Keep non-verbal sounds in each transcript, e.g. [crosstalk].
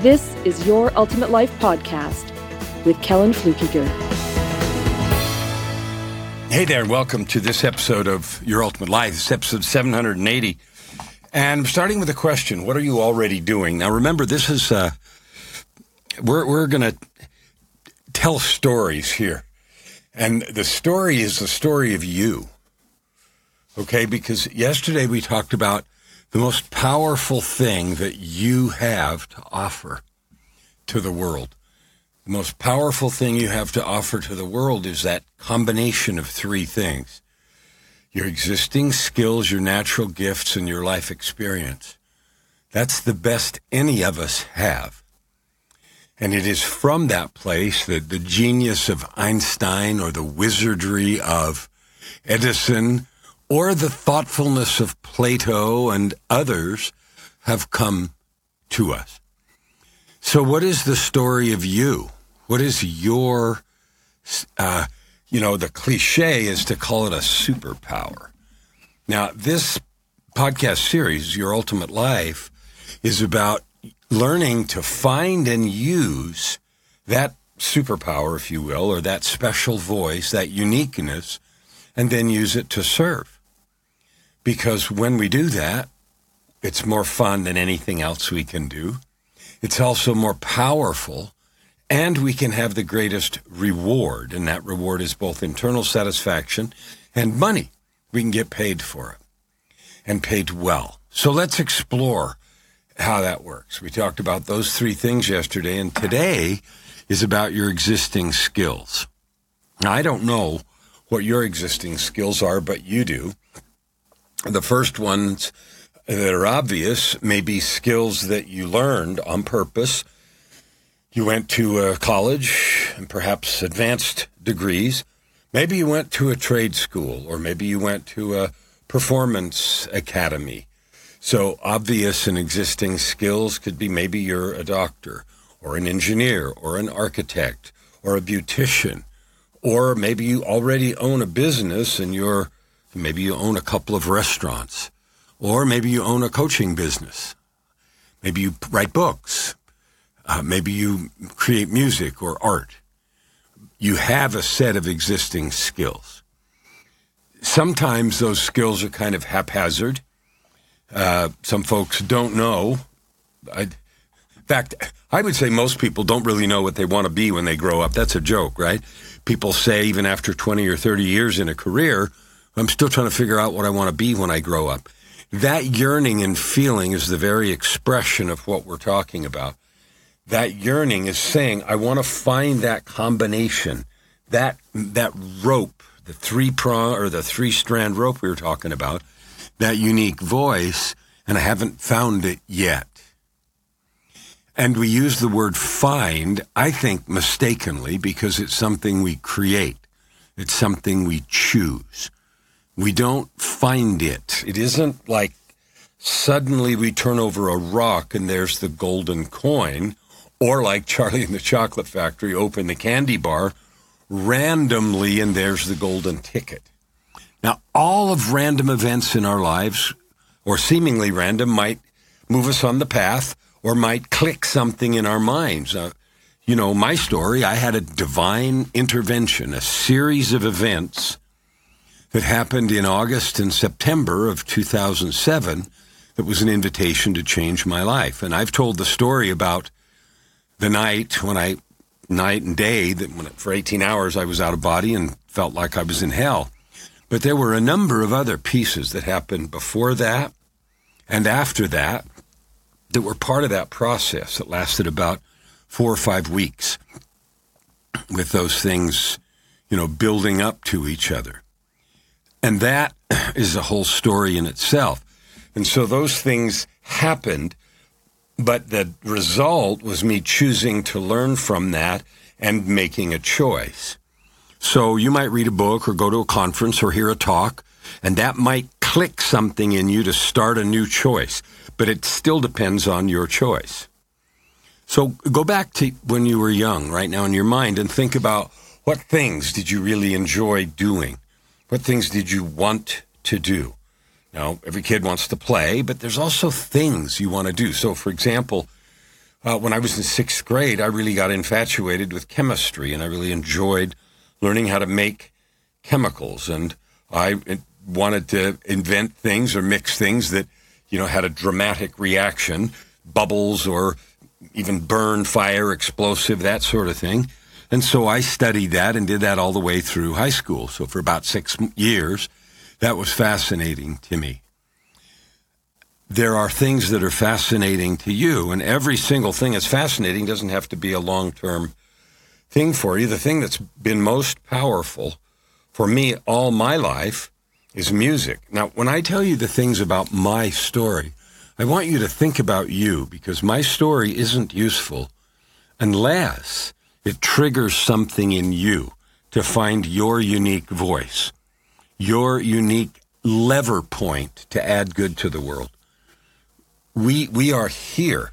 this is Your Ultimate Life podcast with Kellan Fluckiger. Hey there, and welcome to this episode of Your Ultimate Life. Episode 780. And I'm starting with a question What are you already doing? Now, remember, this is, uh, we're, we're going to tell stories here. And the story is the story of you. Okay, because yesterday we talked about the most powerful thing that you have to offer to the world. The most powerful thing you have to offer to the world is that combination of three things your existing skills, your natural gifts, and your life experience. That's the best any of us have. And it is from that place that the genius of Einstein or the wizardry of Edison or the thoughtfulness of Plato and others have come to us. So, what is the story of you? What is your, uh, you know, the cliche is to call it a superpower. Now, this podcast series, Your Ultimate Life, is about learning to find and use that superpower, if you will, or that special voice, that uniqueness, and then use it to serve. Because when we do that, it's more fun than anything else we can do. It's also more powerful and we can have the greatest reward. And that reward is both internal satisfaction and money. We can get paid for it and paid well. So let's explore how that works. We talked about those three things yesterday, and today is about your existing skills. Now, I don't know what your existing skills are, but you do. The first ones that are obvious may be skills that you learned on purpose you went to a college and perhaps advanced degrees. Maybe you went to a trade school or maybe you went to a performance academy. So obvious and existing skills could be maybe you're a doctor or an engineer or an architect or a beautician or maybe you already own a business and you're maybe you own a couple of restaurants or maybe you own a coaching business. Maybe you write books. Uh, maybe you create music or art. You have a set of existing skills. Sometimes those skills are kind of haphazard. Uh, some folks don't know. I, in fact, I would say most people don't really know what they want to be when they grow up. That's a joke, right? People say, even after 20 or 30 years in a career, I'm still trying to figure out what I want to be when I grow up. That yearning and feeling is the very expression of what we're talking about that yearning is saying, I want to find that combination, that that rope, the three prong or the three strand rope we were talking about, that unique voice, and I haven't found it yet. And we use the word find, I think mistakenly, because it's something we create. It's something we choose. We don't find it. It isn't like suddenly we turn over a rock and there's the golden coin or like Charlie in the Chocolate Factory, open the candy bar randomly, and there's the golden ticket. Now, all of random events in our lives, or seemingly random, might move us on the path or might click something in our minds. Uh, you know, my story, I had a divine intervention, a series of events that happened in August and September of 2007 that was an invitation to change my life. And I've told the story about the night when I, night and day, that when for 18 hours I was out of body and felt like I was in hell. But there were a number of other pieces that happened before that and after that that were part of that process that lasted about four or five weeks with those things, you know, building up to each other. And that [clears throat] is a whole story in itself. And so those things happened but the result was me choosing to learn from that and making a choice. So you might read a book or go to a conference or hear a talk, and that might click something in you to start a new choice, but it still depends on your choice. So go back to when you were young right now in your mind and think about what things did you really enjoy doing? What things did you want to do? Now, every kid wants to play, but there's also things you want to do. So, for example, uh, when I was in sixth grade, I really got infatuated with chemistry and I really enjoyed learning how to make chemicals. And I wanted to invent things or mix things that, you know, had a dramatic reaction, bubbles or even burn, fire, explosive, that sort of thing. And so I studied that and did that all the way through high school. So for about six years, that was fascinating to me. There are things that are fascinating to you, and every single thing that's fascinating doesn't have to be a long term thing for you. The thing that's been most powerful for me all my life is music. Now, when I tell you the things about my story, I want you to think about you because my story isn't useful unless it triggers something in you to find your unique voice, your unique lever point to add good to the world. We, we are here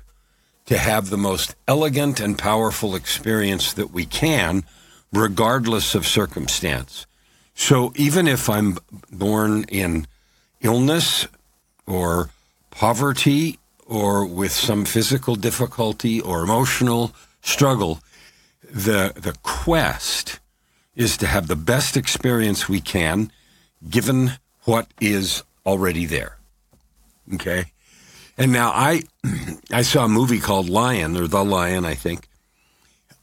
to have the most elegant and powerful experience that we can, regardless of circumstance. So even if I'm born in illness or poverty or with some physical difficulty or emotional struggle, the the quest is to have the best experience we can given what is already there. Okay? And now I [clears throat] I saw a movie called Lion or The Lion, I think.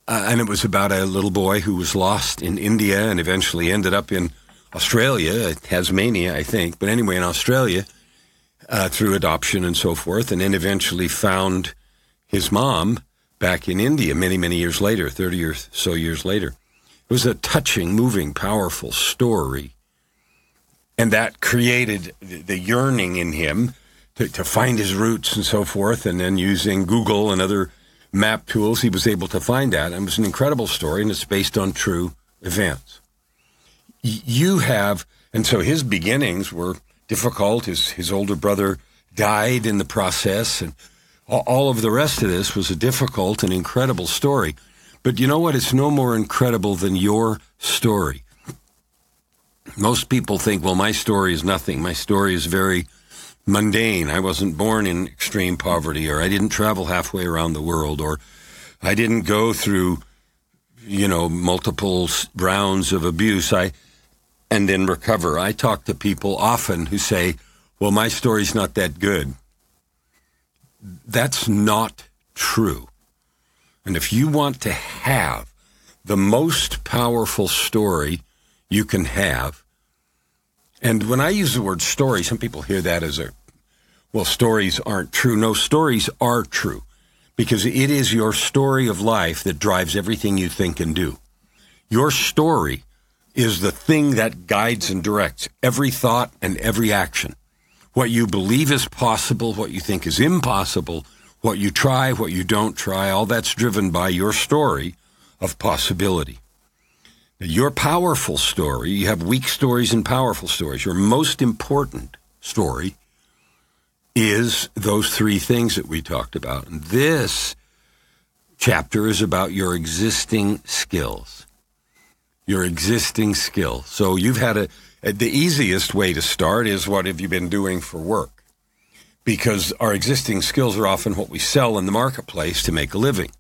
Uh, and it was about a little boy who was lost in India and eventually ended up in Australia, Tasmania, I think. But anyway, in Australia, uh, through adoption and so forth, and then eventually found his mom back in India many, many years later, 30 or so years later. It was a touching, moving, powerful story. And that created the yearning in him to, to find his roots and so forth. And then using Google and other map tools, he was able to find that. And it was an incredible story, and it's based on true events. You have, and so his beginnings were difficult. His his older brother died in the process, and all of the rest of this was a difficult and incredible story. But you know what? It's no more incredible than your story. Most people think, well, my story is nothing. My story is very mundane. I wasn't born in extreme poverty, or I didn't travel halfway around the world, or I didn't go through, you know, multiple rounds of abuse. I and then recover. I talk to people often who say, well, my story's not that good. That's not true. And if you want to have the most powerful story you can have, and when I use the word story, some people hear that as a, well, stories aren't true. No, stories are true because it is your story of life that drives everything you think and do. Your story is the thing that guides and directs every thought and every action. What you believe is possible, what you think is impossible, what you try, what you don't try, all that's driven by your story of possibility. Your powerful story, you have weak stories and powerful stories. Your most important story is those three things that we talked about. And this chapter is about your existing skills your existing skill. So you've had a, Uh, the easiest way to start is what have you been doing for work? Because our existing skills are often what we sell in the marketplace to make a living.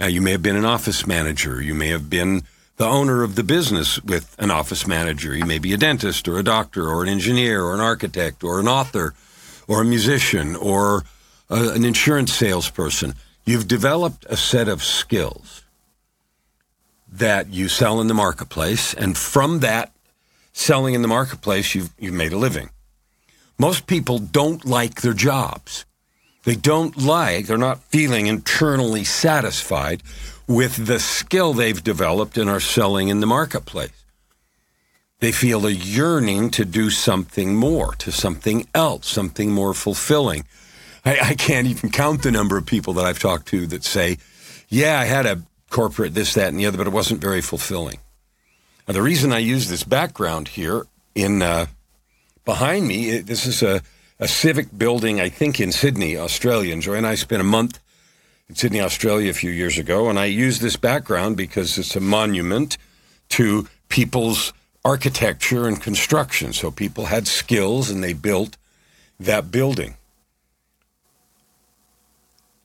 Now, you may have been an office manager. You may have been the owner of the business with an office manager. You may be a dentist or a doctor or an engineer or an architect or an author or a musician or a, an insurance salesperson. You've developed a set of skills that you sell in the marketplace, and from that selling in the marketplace, you've, you've made a living. Most people don't like their jobs. They don't like, they're not feeling internally satisfied with the skill they've developed and are selling in the marketplace. They feel a yearning to do something more, to something else, something more fulfilling. I, I can't even count the number of people that I've talked to that say, yeah, I had a corporate this, that, and the other, but it wasn't very fulfilling. Now, the reason I use this background here in uh, behind me, this is a, a civic building, I think, in Sydney, Australia. And Joy and I spent a month in Sydney, Australia, a few years ago, and I use this background because it's a monument to people's architecture and construction. So people had skills and they built that building.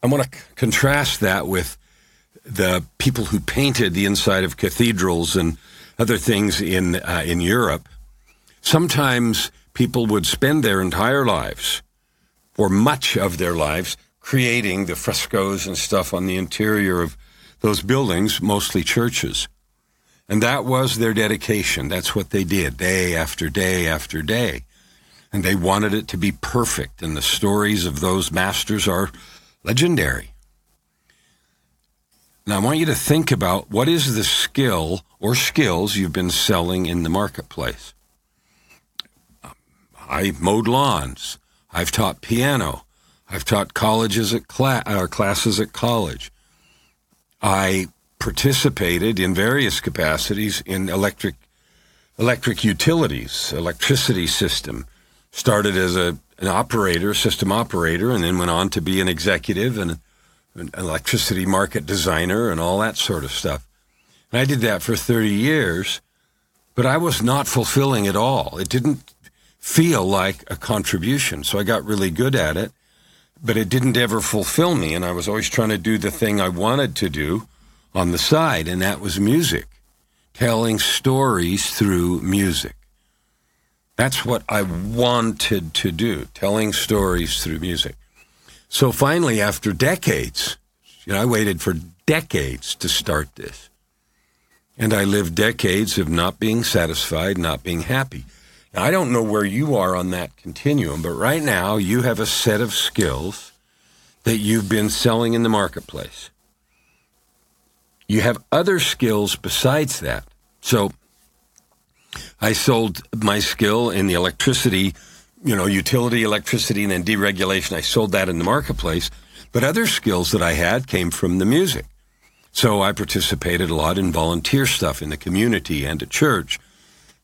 I want to contrast that with the people who painted the inside of cathedrals and other things in uh, in Europe. Sometimes people would spend their entire lives, or much of their lives, creating the frescoes and stuff on the interior of those buildings, mostly churches. And that was their dedication. That's what they did day after day after day. And they wanted it to be perfect. And the stories of those masters are legendary. Now, I want you to think about what is the skill or skills you've been selling in the marketplace. I mowed lawns. I've taught piano. I've taught colleges at cla- uh, classes at college. I participated in various capacities in electric electric utilities, electricity system. Started as a an operator, system operator, and then went on to be an executive and an electricity market designer and all that sort of stuff. And I did that for 30 years, but I was not fulfilling at all. It didn't feel like a contribution. So I got really good at it, but it didn't ever fulfill me. And I was always trying to do the thing I wanted to do on the side, and that was music, telling stories through music. That's what I wanted to do, telling stories through music. So finally, after decades, you know, I waited for decades to start this. And I lived decades of not being satisfied, not being happy. Now, I don't know where you are on that continuum, but right now you have a set of skills that you've been selling in the marketplace. You have other skills besides that. So I sold my skill in the electricity, you know, utility electricity and then deregulation. I sold that in the marketplace. But other skills that I had came from the music. So I participated a lot in volunteer stuff in the community and at church,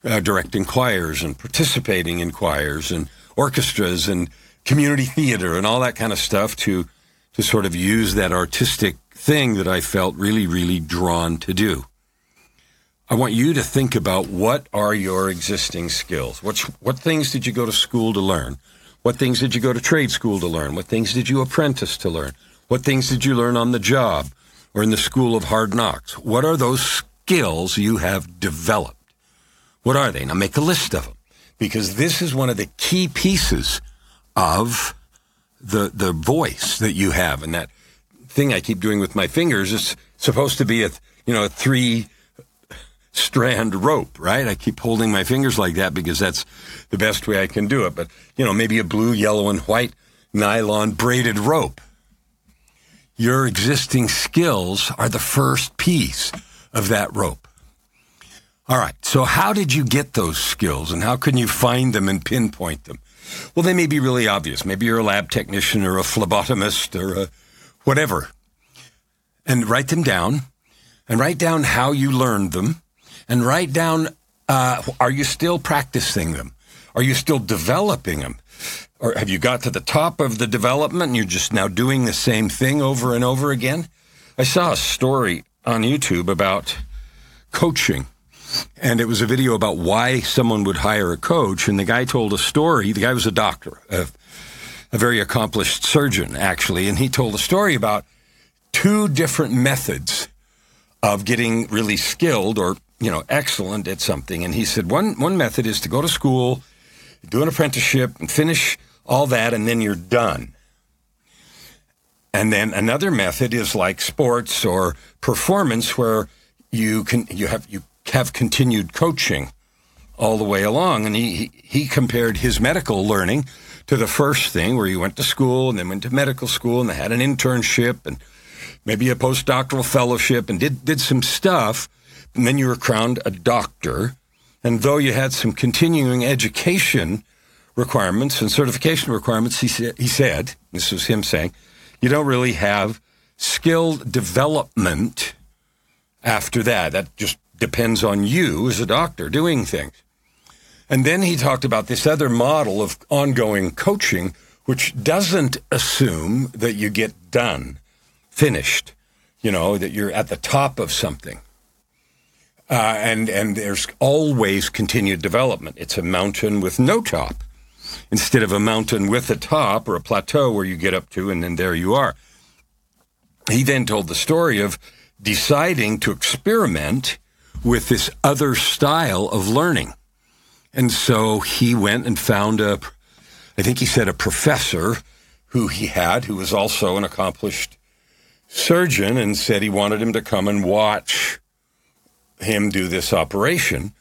uh, directing choirs and participating in choirs and orchestras and community theater and all that kind of stuff to to sort of use that artistic thing that I felt really, really drawn to do. I want you to think about what are your existing skills? What, what things did you go to school to learn? What things did you go to trade school to learn? What things did you apprentice to learn? What things did you learn on the job or in the school of hard knocks? What are those skills you have developed? What are they? Now make a list of them because this is one of the key pieces of the, the voice that you have and that thing I keep doing with my fingers is supposed to be a, you know, a three strand rope, right? I keep holding my fingers like that because that's the best way I can do it. But, you know, maybe a blue, yellow, and white nylon braided rope. Your existing skills are the first piece of that rope. All right. So how did you get those skills and how can you find them and pinpoint them? Well, they may be really obvious. Maybe you're a lab technician or a phlebotomist or a whatever, and write them down and write down how you learned them and write down uh, are you still practicing them? Are you still developing them? Or have you got to the top of the development and you're just now doing the same thing over and over again? I saw a story on YouTube about coaching. And it was a video about why someone would hire a coach. And the guy told a story. The guy was a doctor, a a very accomplished surgeon, actually, and he told a story about two different methods of getting really skilled or you know excellent at something. And he said one one method is to go to school, do an apprenticeship, and finish all that, and then you're done. And then another method is like sports or performance, where you can you have you have continued coaching all the way along. And he he compared his medical learning to the first thing where you went to school and then went to medical school and had an internship and maybe a postdoctoral fellowship and did, did some stuff. And then you were crowned a doctor. And though you had some continuing education requirements and certification requirements, he, sa- he said, this was him saying, you don't really have skill development after that. That just depends on you as a doctor doing things. And then he talked about this other model of ongoing coaching, which doesn't assume that you get done, finished, you know, that you're at the top of something. Uh, and, and there's always continued development. It's a mountain with no top instead of a mountain with a top or a plateau where you get up to and then there you are. He then told the story of deciding to experiment with this other style of learning. And so he went and found a, I think he said a professor who he had, who was also an accomplished surgeon, and said he wanted him to come and watch him do this operation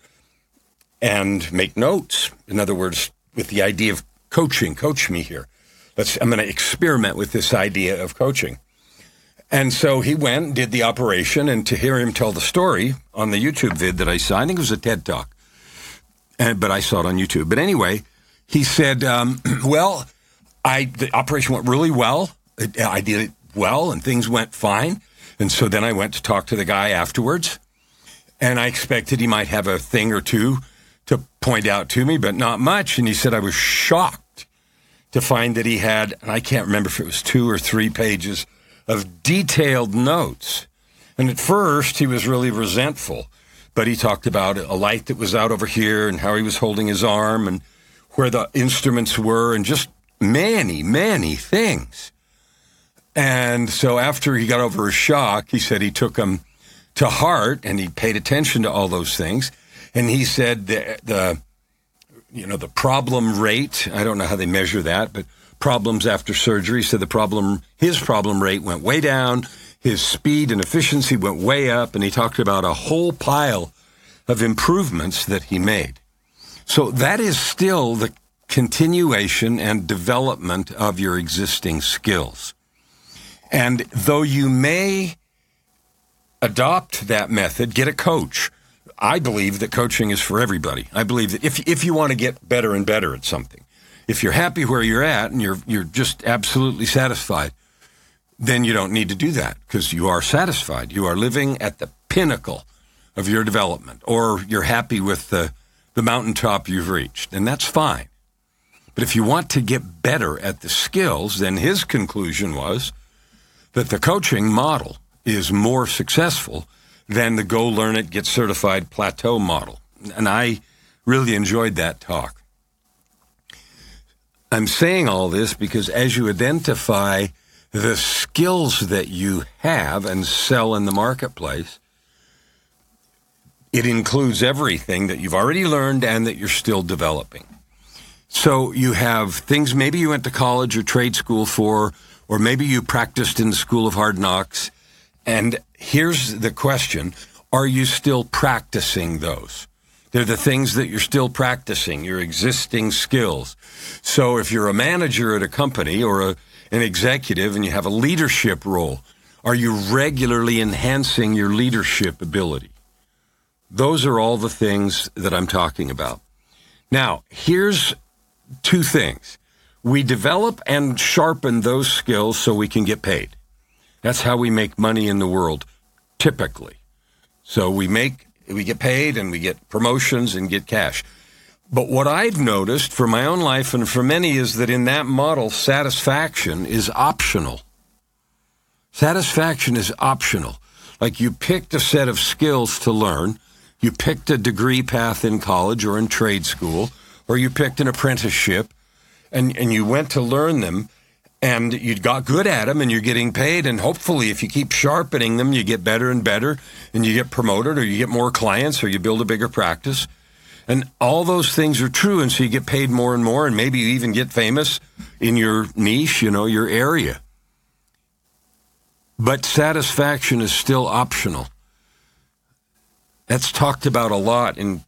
and make notes. In other words, with the idea of coaching, coach me here. Let's, I'm going to experiment with this idea of coaching. And so he went, did the operation, and to hear him tell the story on the YouTube vid that I saw, I think it was a TED Talk, and, but I saw it on YouTube. But anyway, he said, um, [clears throat] "Well, I the operation went really well. I did it well, and things went fine. And so then I went to talk to the guy afterwards, and I expected he might have a thing or two to point out to me, but not much. And he said I was shocked to find that he had, and I can't remember if it was two or three pages." of detailed notes. And at first, he was really resentful, but he talked about a light that was out over here and how he was holding his arm and where the instruments were and just many, many things. And so after he got over his shock, he said he took them to heart and he paid attention to all those things. And he said the, the you know, the problem rate, I don't know how they measure that, but problems after surgery. So the problem, his problem rate went way down. His speed and efficiency went way up. And he talked about a whole pile of improvements that he made. So that is still the continuation and development of your existing skills. And though you may adopt that method, get a coach. I believe that coaching is for everybody. I believe that if, if you want to get better and better at something, if you're happy where you're at and you're you're just absolutely satisfied, then you don't need to do that because you are satisfied. You are living at the pinnacle of your development, or you're happy with the the mountaintop you've reached, and that's fine. But if you want to get better at the skills, then his conclusion was that the coaching model is more successful than the go learn it, get certified plateau model. And I really enjoyed that talk. I'm saying all this because as you identify the skills that you have and sell in the marketplace, it includes everything that you've already learned and that you're still developing. So you have things maybe you went to college or trade school for, or maybe you practiced in the school of hard knocks. And here's the question. Are you still practicing those? They're the things that you're still practicing, your existing skills. So if you're a manager at a company or a, an executive and you have a leadership role, are you regularly enhancing your leadership ability? Those are all the things that I'm talking about. Now, here's two things. We develop and sharpen those skills so we can get paid. That's how we make money in the world, typically. So we make we get paid and we get promotions and get cash. But what I've noticed for my own life and for many is that in that model, satisfaction is optional. Satisfaction is optional. Like you picked a set of skills to learn, you picked a degree path in college or in trade school, or you picked an apprenticeship, and, and you went to learn them, and you got good at them and you're getting paid and hopefully if you keep sharpening them you get better and better and you get promoted or you get more clients or you build a bigger practice. And all those things are true and so you get paid more and more and maybe you even get famous in your niche you know your area. But satisfaction is still optional. That's talked about a lot in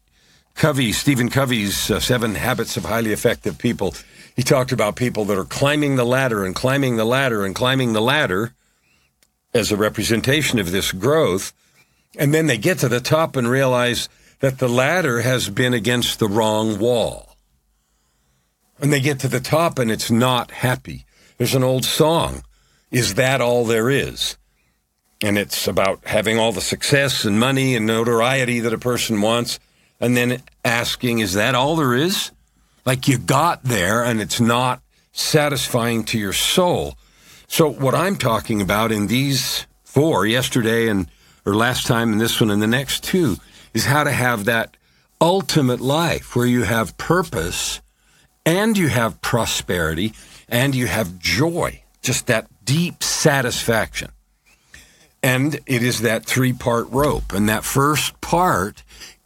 covey stephen covey's uh, seven habits of highly effective people he talked about people that are climbing the ladder and climbing the ladder and climbing the ladder as a representation of this growth. And then they get to the top and realize that the ladder has been against the wrong wall. And they get to the top and it's not happy. There's an old song, Is That All There Is? And it's about having all the success and money and notoriety that a person wants, and then asking, Is that all there is? Like you got there and it's not satisfying to your soul. So, what I'm talking about in these four, yesterday and or last time and this one and the next two, is how to have that ultimate life where you have purpose and you have prosperity and you have joy, just that deep satisfaction. And it is that three part rope. And that first part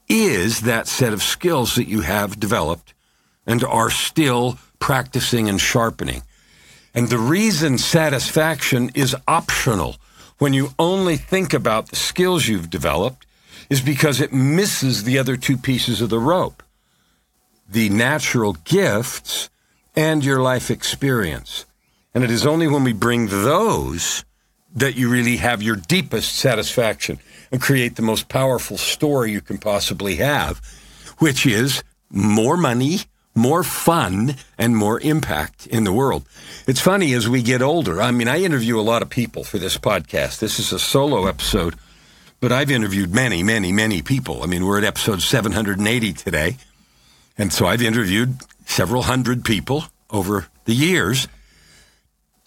is that set of skills that you have developed and are still practicing and sharpening. And the reason satisfaction is optional when you only think about the skills you've developed is because it misses the other two pieces of the rope the natural gifts and your life experience. And it is only when we bring those that you really have your deepest satisfaction and create the most powerful story you can possibly have, which is more money, more fun, and more impact in the world. It's funny as we get older. I mean, I interview a lot of people for this podcast. This is a solo episode, but I've interviewed many, many, many people. I mean, we're at episode 780 today. And so I've interviewed several hundred people over the years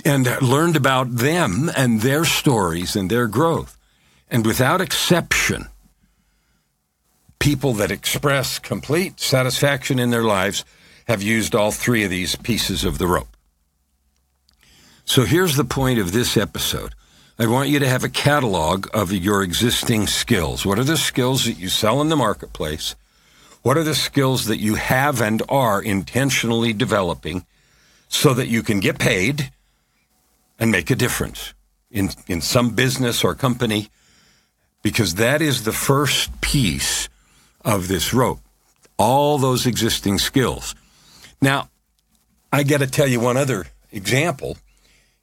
and learned about them and their stories and their growth. And without exception, people that express complete satisfaction in their lives have used all three of these pieces of the rope. So here's the point of this episode. I want you to have a catalog of your existing skills. What are the skills that you sell in the marketplace? What are the skills that you have and are intentionally developing so that you can get paid and make a difference in, in some business or company? Because that is the first piece of this rope. All those existing skills. Now, I got to tell you one other example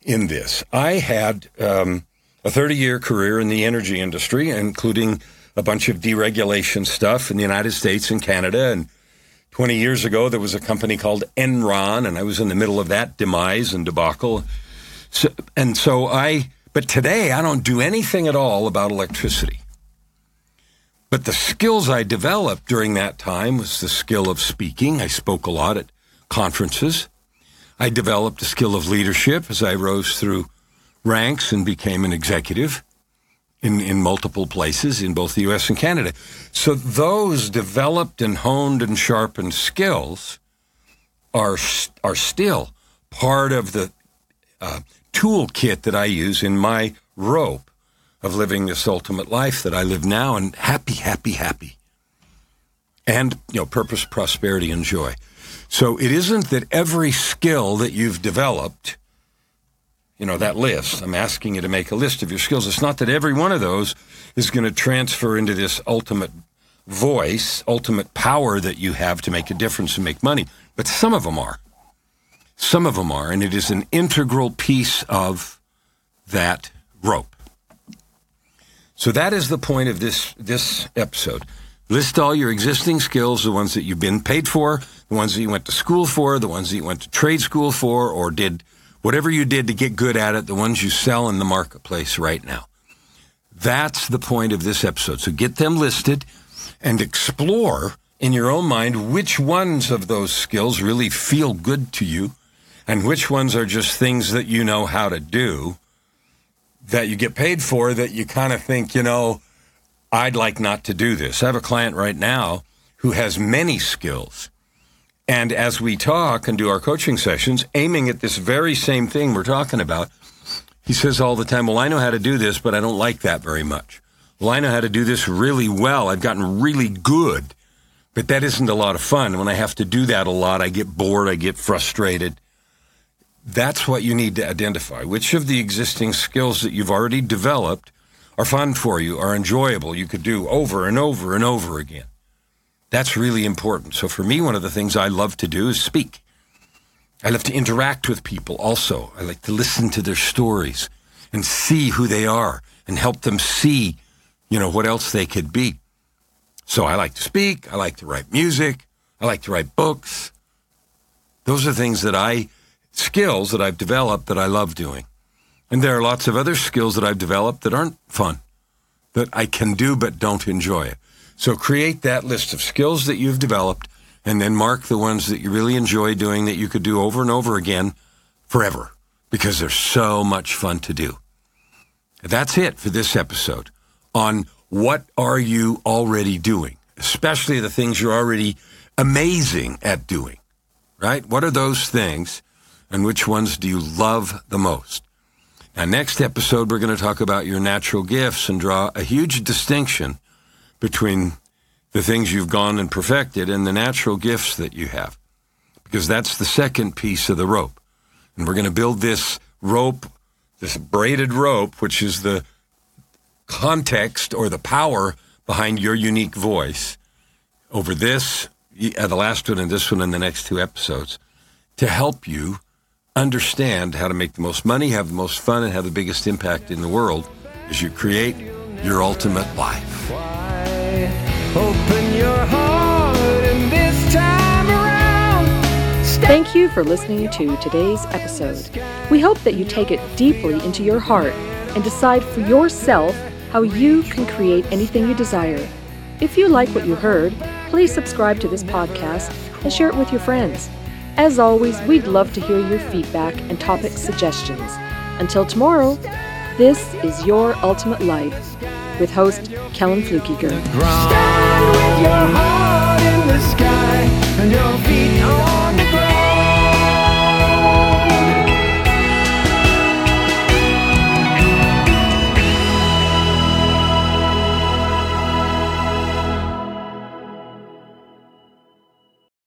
in this. I had um, a 30 year career in the energy industry, including a bunch of deregulation stuff in the United States and Canada. And 20 years ago, there was a company called Enron, and I was in the middle of that demise and debacle. So, and so I, but today I don't do anything at all about electricity. But the skills I developed during that time was the skill of speaking. I spoke a lot at conferences. I developed a skill of leadership as I rose through ranks and became an executive in, in multiple places in both the US and Canada. So those developed and honed and sharpened skills are, are still part of the uh, toolkit that I use in my rope of living this ultimate life that I live now and happy, happy, happy. And, you know, purpose, prosperity, and joy. So it isn't that every skill that you've developed you know, that list. I'm asking you to make a list of your skills. It's not that every one of those is going to transfer into this ultimate voice, ultimate power that you have to make a difference and make money, but some of them are. Some of them are, and it is an integral piece of that rope. So that is the point of this this episode. List all your existing skills, the ones that you've been paid for, the ones that you went to school for, the ones that you went to trade school for, or did whatever you did to get good at it, the ones you sell in the marketplace right now. That's the point of this episode. So get them listed and explore in your own mind which ones of those skills really feel good to you and which ones are just things that you know how to do that you get paid for that you kind of think, you know, I'd like not to do this. I have a client right now who has many skills and as we talk and do our coaching sessions, aiming at this very same thing we're talking about, he says all the time, Well, I know how to do this, but I don't like that very much. Well, I know how to do this really well. I've gotten really good, but that isn't a lot of fun. When I have to do that a lot, I get bored, I get frustrated. That's what you need to identify. Which of the existing skills that you've already developed are fun for you, are enjoyable, you could do over and over and over again. That's really important. So for me, one of the things I love to do is speak. I love to interact with people also. I like to listen to their stories and see who they are and help them see, you know, what else they could be. So I like to speak. I like to write music. I like to write books. Those are things that I, skills that I've developed that I love doing. And there are lots of other skills that I've developed that aren't fun, that I can do but don't enjoy. So create that list of skills that you've developed and then mark the ones that you really enjoy doing that you could do over and over again forever because they're so much fun to do. That's it for this episode on what are you already doing, especially the things you're already amazing at doing, right? What are those things and which ones do you love the most? Now, next episode, we're going to talk about your natural gifts and draw a huge distinction between the things you've gone and perfected and the natural gifts that you have, because that's the second piece of the rope. And we're going to build this rope, this braided rope, which is the context or the power behind your unique voice over this, uh, the last one and this one in the next two episodes to help you understand how to make the most money, have the most fun, and have the biggest impact in the world as you create your ultimate life. Open your heart and this time around. Thank you for listening to today's episode. We hope that you take it deeply into your heart and decide for yourself how you can create anything you desire. If you like what you heard, please subscribe to this podcast and share it with your friends. As always, we'd love to hear your feedback and topic suggestions. Until tomorrow, this is Your Ultimate Life with host Kellan Fluckiger.